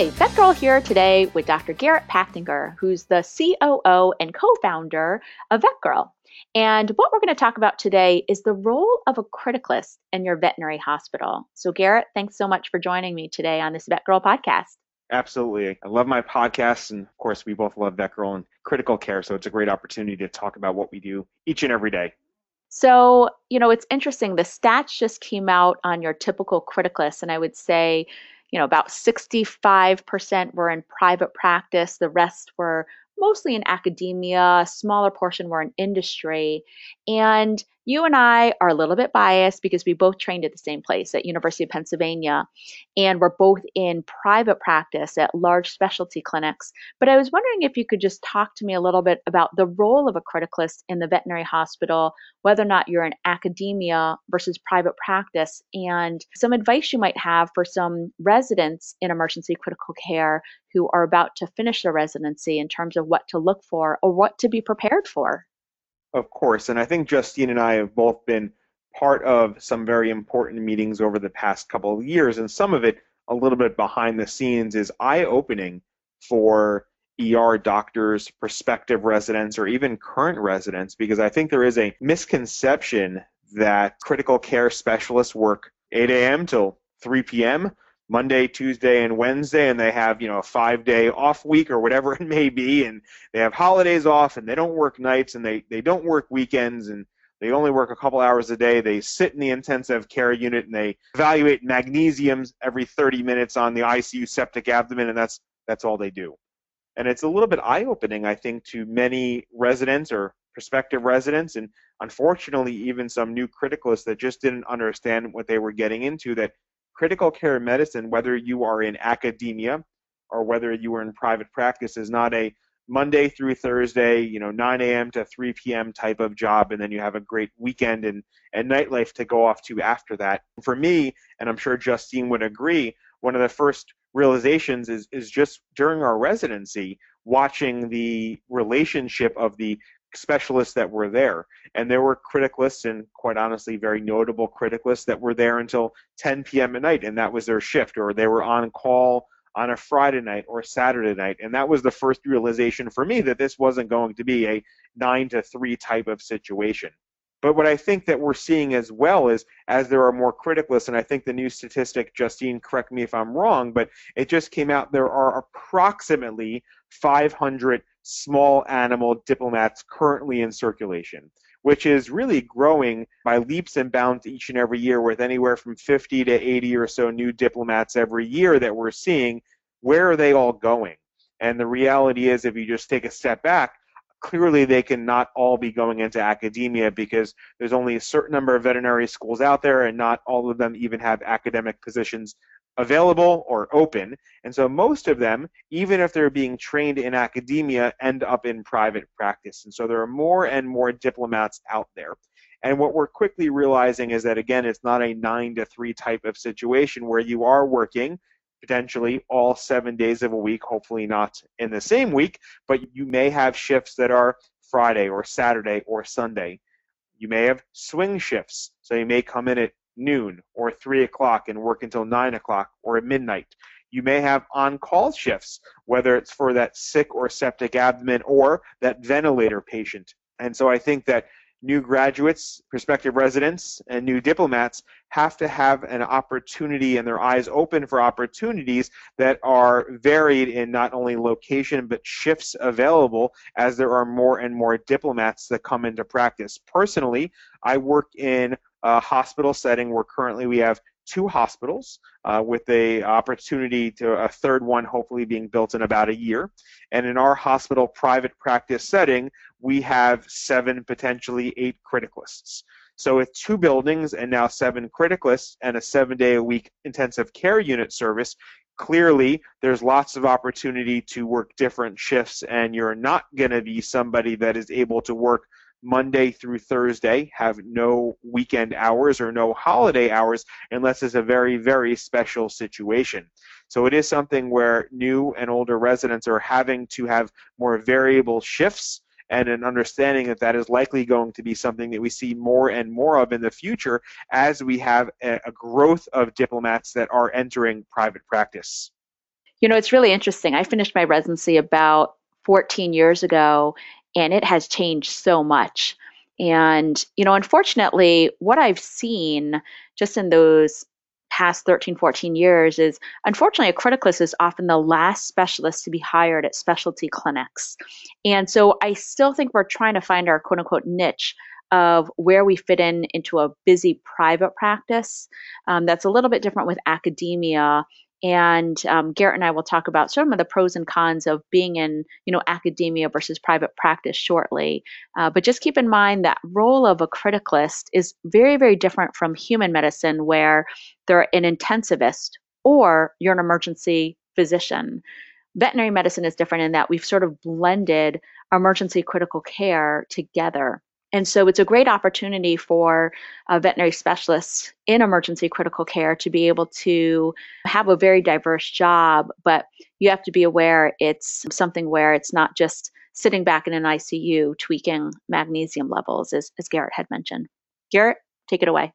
Hi, VETgirl here today with Dr. Garret Pachtinger, who's the COO and co founder of VETgirl. And what we're going to talk about today is the role of a criticalist in your veterinary hospital. So, Garret, thanks so much for joining me today on this VETgirl podcast. Absolutely. I love my podcast. And of course, we both love VETgirl and critical care. So, it's a great opportunity to talk about what we do each and every day. So, you know, it's interesting. The stats just came out on your typical criticalist, and I would say you know, about 65% were in private practice, the rest were mostly in academia, a smaller portion were in industry. And you and I are a little bit biased because we both trained at the same place at University of Pennsylvania and we're both in private practice at large specialty clinics. But I was wondering if you could just talk to me a little bit about the role of a criticalist in the veterinary hospital, whether or not you're in academia versus private practice, and some advice you might have for some residents in emergency critical care who are about to finish their residency in terms of what to look for or what to be prepared for. Of course, and I think Justine and I have both been part of some very important meetings over the past couple of years, and some of it a little bit behind the scenes is eye opening for ER doctors, prospective residents, or even current residents, because I think there is a misconception that critical care specialists work 8 a.m. till 3 p.m. Monday, Tuesday, and Wednesday, and they have, you know, a five day off week or whatever it may be, and they have holidays off and they don't work nights and they, they don't work weekends and they only work a couple hours a day. They sit in the intensive care unit and they evaluate magnesiums every 30 minutes on the ICU septic abdomen, and that's that's all they do. And it's a little bit eye opening, I think, to many residents or prospective residents, and unfortunately, even some new criticalists that just didn't understand what they were getting into. That critical care medicine, whether you are in academia or whether you are in private practice, is not a Monday through Thursday, you know, 9 a.m. to 3 p.m. type of job, and then you have a great weekend and, and nightlife to go off to after that. For me, and I'm sure Justine would agree, one of the first realizations is, is just during our residency, watching the relationship of the specialists that were there. And there were criticalists, and quite honestly, very notable criticalists that were there until 10 p.m. at night, and that was their shift, or they were on call on a Friday night or a Saturday night. And that was the first realization for me that this wasn't going to be a 9 to 3 type of situation. But what I think that we're seeing as well is as there are more criticalists, and I think the new statistic, Justine, correct me if I'm wrong, but it just came out there are approximately 500 small animal diplomats currently in circulation, which is really growing by leaps and bounds each and every year with anywhere from 50 to 80 or so new diplomats every year that we're seeing. Where are they all going? And the reality is, if you just take a step back, clearly they cannot all be going into academia because there's only a certain number of veterinary schools out there and not all of them even have academic positions available or open. And so most of them, even if they're being trained in academia, end up in private practice. And so there are more and more diplomats out there. And what we're quickly realizing is that, again, it's not a nine to three type of situation where you are working potentially all seven days of a week, hopefully not in the same week, but you may have shifts that are Friday or Saturday or Sunday. You may have swing shifts. So you may come in at noon or 3 o'clock and work until 9 o'clock or at midnight. You may have on call shifts, whether it's for that sick or septic abdomen or that ventilator patient. And so I think that new graduates, prospective residents, and new diplomats have to have an opportunity and their eyes open for opportunities that are varied in not only location but shifts available as there are more and more diplomats that come into practice. Personally, I work in hospital setting where currently we have two hospitals uh, with a opportunity to a third one hopefully being built in about a year. And in our hospital private practice setting we have seven potentially eight criticalists. So with two buildings and now seven criticalists and a seven day a week intensive care unit service clearly there's lots of opportunity to work different shifts and you're not going to be somebody that is able to work Monday through Thursday, have no weekend hours or no holiday hours unless it's a very, very special situation. So it is something where new and older residents are having to have more variable shifts and an understanding that that is likely going to be something that we see more and more of in the future as we have a, growth of diplomats that are entering private practice. You know, it's really interesting. I finished my residency about 14 years ago, and it has changed so much. And, you know, unfortunately, what I've seen just in those past 13, 14 years is unfortunately a criticalist is often the last specialist to be hired at specialty clinics. And so I still think we're trying to find our quote unquote niche of where we fit in into a busy private practice. Um, that's a little bit different with academia and um, Garret and I will talk about some of the pros and cons of being in, you know, academia versus private practice shortly. Uh, but just keep in mind that role of a criticalist is very, very different from human medicine, where they're an intensivist or you're an emergency physician. Veterinary medicine is different in that we've sort of blended emergency critical care together. And so it's a great opportunity for uh, veterinary specialists in emergency critical care to be able to have a very diverse job, but you have to be aware it's something where it's not just sitting back in an ICU tweaking magnesium levels, as, as Garret had mentioned. Garret, take it away.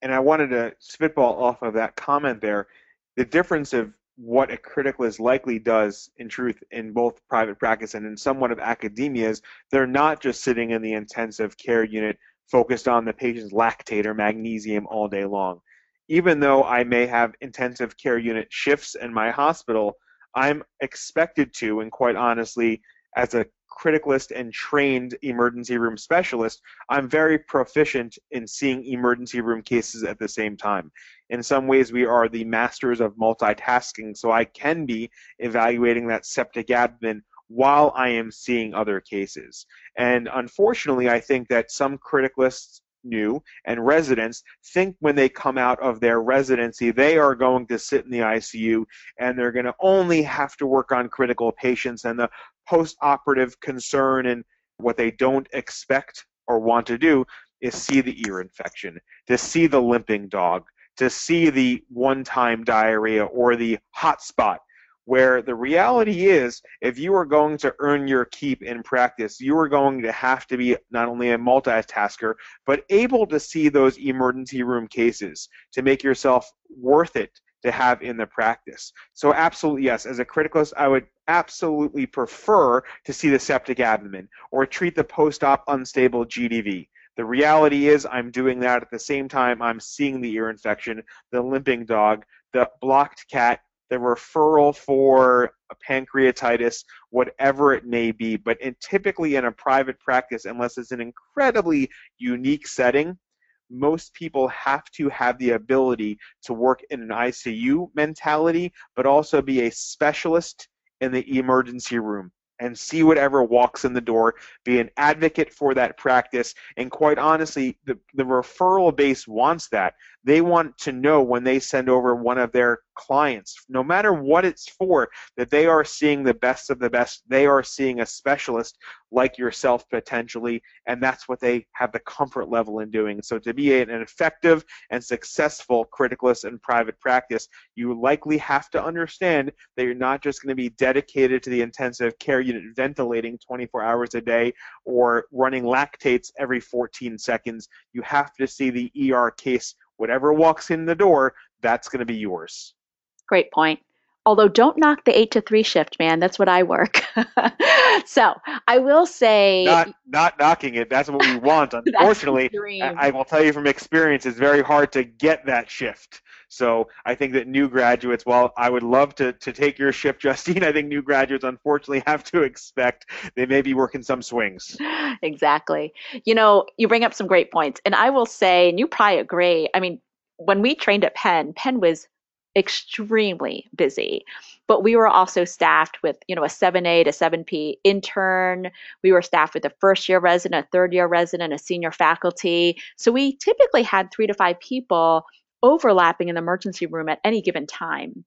And I wanted to spitball off of that comment there. The difference of what a criticalist likely does in truth in both private practice and in somewhat of academia is they're not just sitting in the intensive care unit focused on the patient's lactate or magnesium all day long. Even though I may have intensive care unit shifts in my hospital, I'm expected to, and quite honestly, as a criticalist and trained emergency room specialist, I'm very proficient in seeing emergency room cases at the same time. In some ways, we are the masters of multitasking, so I can be evaluating that septic abdomen while I am seeing other cases. And unfortunately, I think that some criticalists new and residents think when they come out of their residency they are going to sit in the ICU and they're going to only have to work on critical patients and the post-operative concern and what they don't expect or want to do is see the ear infection, to see the limping dog, to see the one-time diarrhea or the hot spot where the reality is if you are going to earn your keep in practice you are going to have to be not only a multitasker but able to see those emergency room cases to make yourself worth it to have in the practice. So absolutely yes, as a criticalist, I would absolutely prefer to see the septic abdomen or treat the post-op unstable GDV. The reality is I'm doing that at the same time I'm seeing the ear infection, the limping dog, the blocked cat, the referral for pancreatitis, whatever it may be. But in, typically in a private practice, unless it's an incredibly unique setting, most people have to have the ability to work in an ICU mentality, but also be a specialist in the emergency room and see whatever walks in the door, be an advocate for that practice. And quite honestly, the, the referral base wants that. They want to know when they send over one of their clients, no matter what it's for, that they are seeing the best of the best. They are seeing a specialist like yourself potentially, and that's what they have the comfort level in doing. So to be an effective and successful criticalist in private practice, you likely have to understand that you're not just going to be dedicated to the intensive care unit ventilating 24 hours a day or running lactates every 14 seconds. You have to see the ER case whatever walks in the door, that's going to be yours. Great point. Although don't knock the eight to three shift, man. That's what I work. so I will say, not not knocking it. That's what we want. Unfortunately, I, I will tell you from experience, it's very hard to get that shift. So I think that new graduates, while I would love to, to take your shift, Justine, I think new graduates unfortunately have to expect they may be working some swings. Exactly. You know, you bring up some great points. And I will say, and you probably agree, I mean, when we trained at Penn, Penn was extremely busy but we were also staffed with you know a 7a to 7p intern we were staffed with a first year resident a third year resident a senior faculty so we typically had three to five people overlapping in the emergency room at any given time.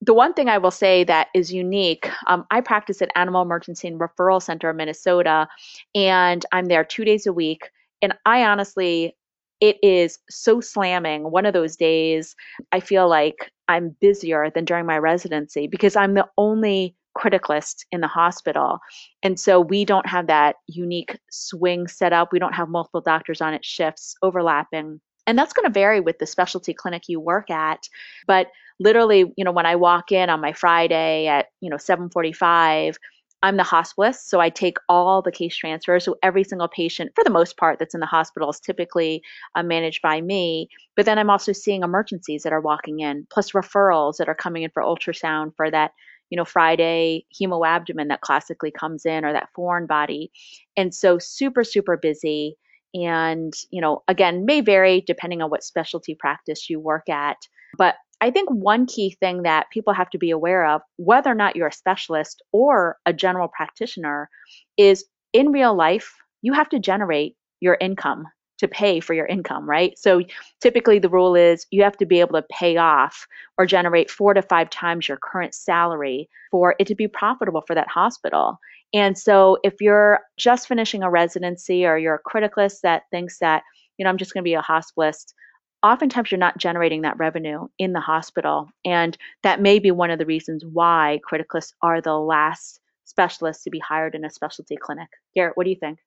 The one thing I will say that is unique, um, I practice at Animal Emergency and Referral Center in Minnesota, and I'm there two days a week. And I honestly, it is so slamming. One of those days, I feel like I'm busier than during my residency because I'm the only criticalist in the hospital. And so we don't have that unique swing set up. We don't have multiple doctors on it shifts overlapping And that's going to vary with the specialty clinic you work at. But literally, you know, when I walk in on my Friday at, you know, 745, I'm the hospitalist, so I take all the case transfers. So every single patient, for the most part, that's in the hospital is typically uh, managed by me. But then I'm also seeing emergencies that are walking in, plus referrals that are coming in for ultrasound for that, you know, Friday hemoabdomen that classically comes in or that foreign body. And so super, super busy. And, you know, again, may vary depending on what specialty practice you work at. But I think one key thing that people have to be aware of, whether or not you're a specialist or a general practitioner, is in real life, you have to generate your income to pay for your income, right? So typically the rule is you have to be able to pay off or generate four to five times your current salary for it to be profitable for that hospital. And so if you're just finishing a residency or you're a criticalist that thinks that, you know, I'm just going to be a hospitalist, oftentimes you're not generating that revenue in the hospital. And that may be one of the reasons why criticalists are the last specialists to be hired in a specialty clinic. Garret, what do you think?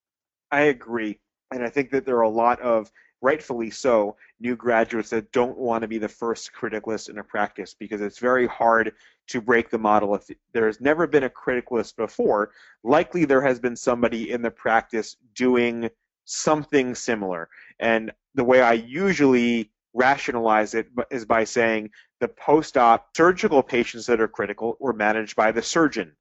I agree. And I think that there are a lot of, rightfully so, new graduates that don't want to be the first criticalist in a practice because it's very hard to break the model. If there's never been a criticalist before, likely there has been somebody in the practice doing something similar. And the way I usually rationalize it is by saying the post op surgical patients that are critical were managed by the surgeon.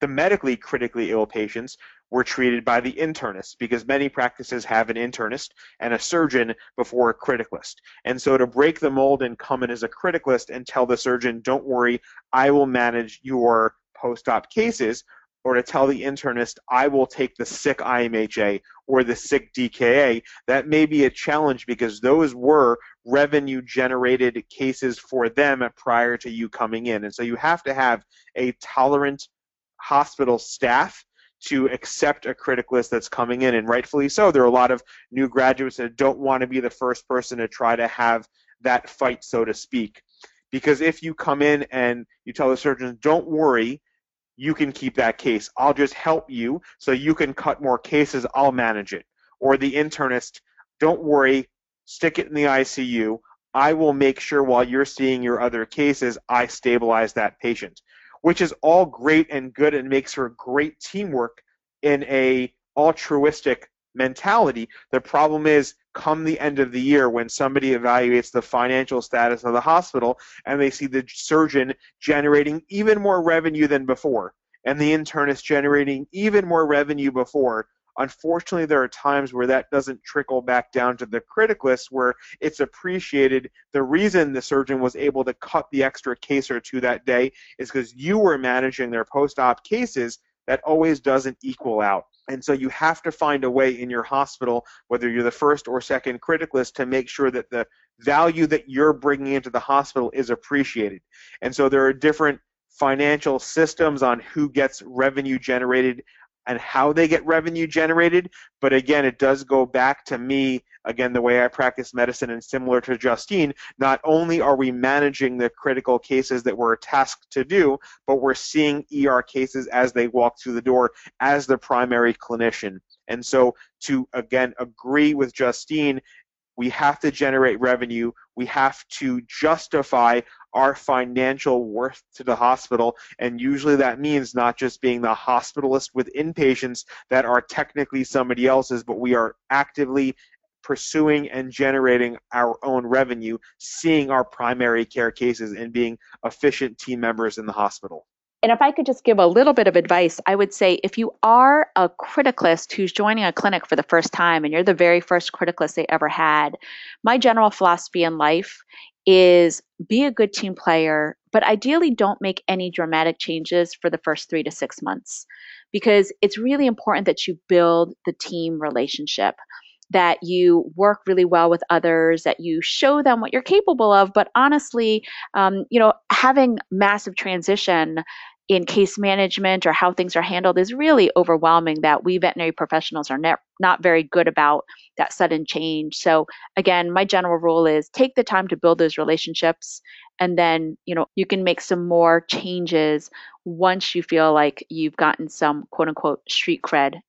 The medically critically ill patients were treated by the internist because many practices have an internist and a surgeon before a criticalist. And so to break the mold and come in as a criticalist and tell the surgeon, don't worry, I will manage your post op cases, or to tell the internist, I will take the sick IMHA or the sick DKA, that may be a challenge because those were revenue generated cases for them prior to you coming in. And so you have to have a tolerant hospital staff to accept a criticalist that's coming in, and rightfully so. There are a lot of new graduates that don't want to be the first person to try to have that fight, so to speak. Because if you come in and you tell the surgeon, don't worry, you can keep that case. I'll just help you so you can cut more cases. I'll manage it. Or the internist, don't worry, stick it in the ICU. I will make sure while you're seeing your other cases, I stabilize that patient, which is all great and good and makes for great teamwork in a altruistic mentality. The problem is come the end of the year when somebody evaluates the financial status of the hospital and they see the surgeon generating even more revenue than before and the internist generating even more revenue before unfortunately there are times where that doesn't trickle back down to the criticalist where it's appreciated the reason the surgeon was able to cut the extra case or two that day is because you were managing their post-op cases that always doesn't equal out and so you have to find a way in your hospital, whether you're the first or second criticalist, to make sure that the value that you're bringing into the hospital is appreciated. And so there are different financial systems on who gets revenue generated and how they get revenue generated. But again, it does go back to me, again, the way I practice medicine and similar to Justine, not only are we managing the critical cases that we're tasked to do, but we're seeing ER cases as they walk through the door as the primary clinician. And so to, again, agree with Justine, we have to generate revenue. We have to justify our financial worth to the hospital. And usually that means not just being the hospitalist with inpatients that are technically somebody else's, but we are actively pursuing and generating our own revenue, seeing our primary care cases, and being efficient team members in the hospital. And if I could just give a little bit of advice, I would say if you are a criticalist who's joining a clinic for the first time and you're the very first criticalist they ever had, my general philosophy in life is be a good team player, but ideally don't make any dramatic changes for the first three to six months because it's really important that you build the team relationship that you work really well with others, that you show them what you're capable of. But honestly, um, you know, having massive transition in case management or how things are handled is really overwhelming that we veterinary professionals are ne- not very good about that sudden change. So again, my general rule is take the time to build those relationships and then, you know, you can make some more changes once you feel like you've gotten some quote unquote street cred.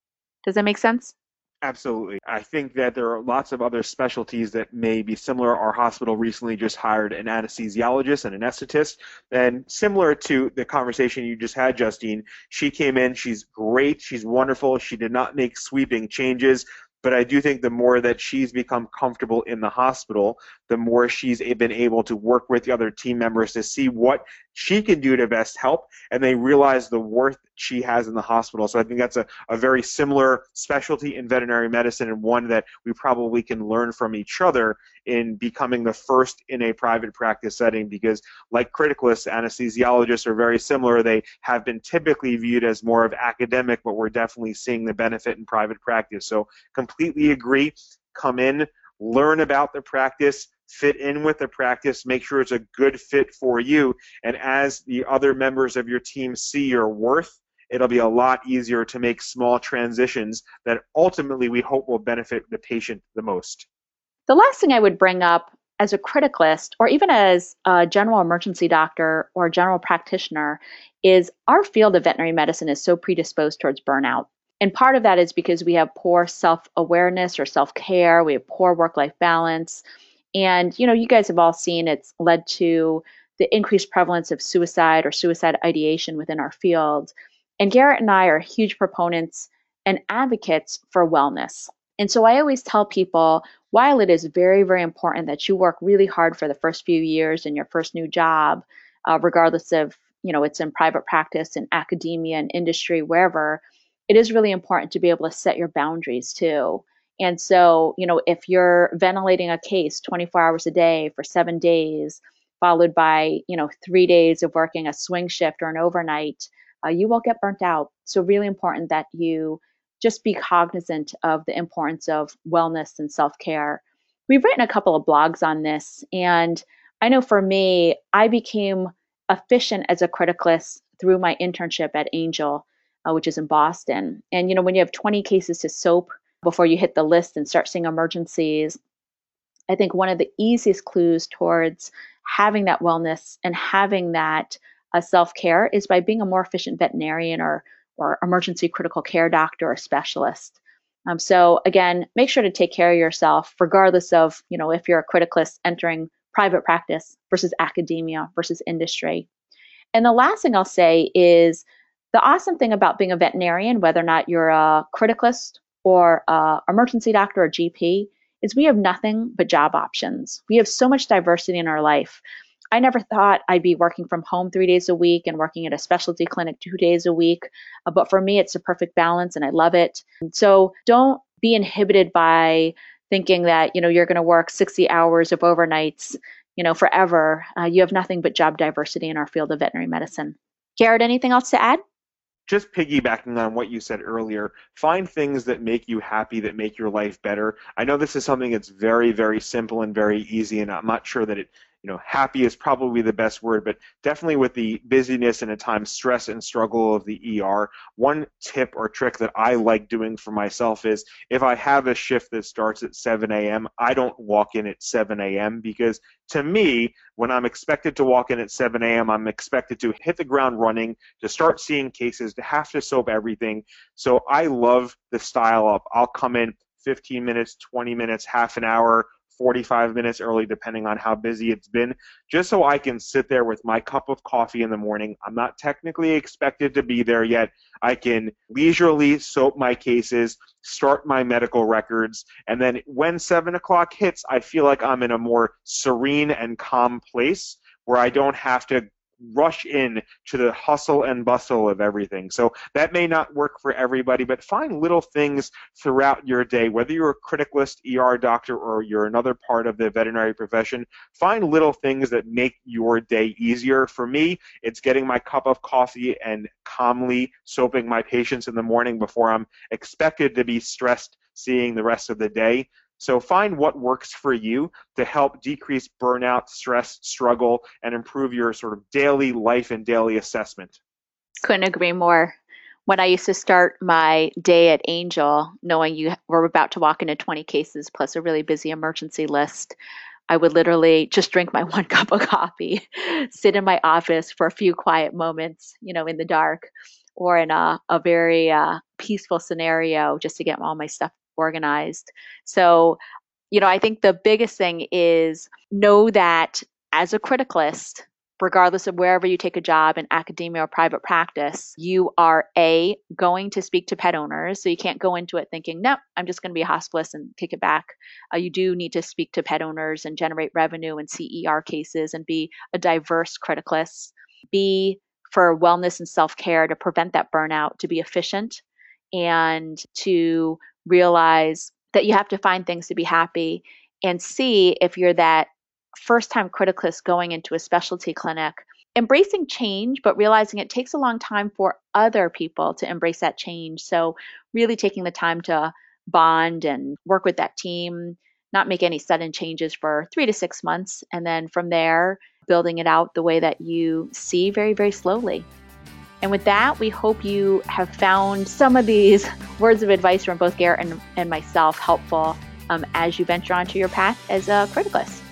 Does that make sense? Absolutely. I think that there are lots of other specialties that may be similar. Our hospital recently just hired an anesthesiologist and anesthetist. And similar to the conversation you just had, Justine, she came in, she's great, she's wonderful. She did not make sweeping changes. But I do think the more that she's become comfortable in the hospital, the more she's been able to work with the other team members to see what she can do to best help, and they realize the worth she has in the hospital. So I think that's a, a very similar specialty in veterinary medicine and one that we probably can learn from each other in becoming the first in a private practice setting because like criticalists, anesthesiologists are very similar. They have been typically viewed as more of academic, but we're definitely seeing the benefit in private practice. So completely agree. Come in, learn about the practice, fit in with the practice, make sure it's a good fit for you. And as the other members of your team see your worth, it'll be a lot easier to make small transitions that ultimately we hope will benefit the patient the most. The last thing I would bring up as a criticalist or even as a general emergency doctor or general practitioner is our field of veterinary medicine is so predisposed towards burnout. And part of that is because we have poor self awareness or self care, we have poor work life balance. And, you know, you guys have all seen it's led to the increased prevalence of suicide or suicide ideation within our field. And Garret and I are huge proponents and advocates for wellness. And so I always tell people while it is very, very important that you work really hard for the first few years in your first new job, uh, regardless of, you know, it's in private practice, in academia, and industry, wherever, it is really important to be able to set your boundaries too. And so, you know, if you're ventilating a case 24 hours a day for seven days, followed by, you know, three days of working a swing shift or an overnight, uh, you will get burnt out. So, really important that you just be cognizant of the importance of wellness and self care. We've written a couple of blogs on this, and I know for me, I became efficient as a criticalist through my internship at Angell, uh, which is in Boston. And you know, when you have 20 cases to soap before you hit the list and start seeing emergencies, I think one of the easiest clues towards having that wellness and having that uh, self care is by being a more efficient veterinarian or or emergency critical care doctor or specialist. Um, so again, make sure to take care of yourself, regardless of you know if you're a criticalist entering private practice versus academia versus industry. And the last thing I'll say is the awesome thing about being a veterinarian, whether or not you're a criticalist or a emergency doctor or GP, is we have nothing but job options. We have so much diversity in our life. I never thought I'd be working from home three days a week and working at a specialty clinic two days a week. Uh, but for me, it's a perfect balance and I love it. So don't be inhibited by thinking that, you know, you're going to work 60 hours of overnights, you know, forever. Uh, you have nothing but job diversity in our field of veterinary medicine. Garret, anything else to add? Just piggybacking on what you said earlier, find things that make you happy, that make your life better. I know this is something that's very, very simple and very easy, and I'm not sure that it know, happy is probably the best word, but definitely with the busyness and at times stress and struggle of the ER, one tip or trick that I like doing for myself is if I have a shift that starts at 7 a.m., I don't walk in at 7 a.m. because to me, when I'm expected to walk in at 7 a.m., I'm expected to hit the ground running, to start seeing cases, to have to soap everything. So I love the style up. I'll come in 15 minutes, 20 minutes, half an hour 45 minutes early, depending on how busy it's been, just so I can sit there with my cup of coffee in the morning. I'm not technically expected to be there yet. I can leisurely soap my cases, start my medical records, and then when 7 o'clock hits, I feel like I'm in a more serene and calm place where I don't have to rush in to the hustle and bustle of everything. So that may not work for everybody, but find little things throughout your day, whether you're a criticalist, ER doctor, or you're another part of the veterinary profession, find little things that make your day easier. For me, it's getting my cup of coffee and calmly soaping my patients in the morning before I'm expected to be stressed seeing the rest of the day. So find what works for you to help decrease burnout, stress, struggle, and improve your sort of daily life and daily assessment. Couldn't agree more. When I used to start my day at Angell, knowing you were about to walk into 20 cases plus a really busy emergency list, I would literally just drink my one cup of coffee, sit in my office for a few quiet moments, you know, in the dark or in a, a very uh, peaceful scenario just to get all my stuff organized. So, you know, I think the biggest thing is know that as a criticalist, regardless of wherever you take a job in academia or private practice, you are A, going to speak to pet owners. So you can't go into it thinking, no, I'm just going to be a hospitalist and kick it back. Uh, you do need to speak to pet owners and generate revenue and CER cases and be a diverse criticalist. B, for wellness and self care to prevent that burnout, to be efficient and to realize that you have to find things to be happy. And see if you're that first time criticalist going into a specialty clinic, embracing change, but realizing it takes a long time for other people to embrace that change. So, really taking the time to bond and work with that team, not make any sudden changes for three to six months. And then from there, building it out the way that you see very, very slowly. And with that, we hope you have found some of these words of advice from both Garret and, and myself helpful um, as you venture onto your path as a criticalist.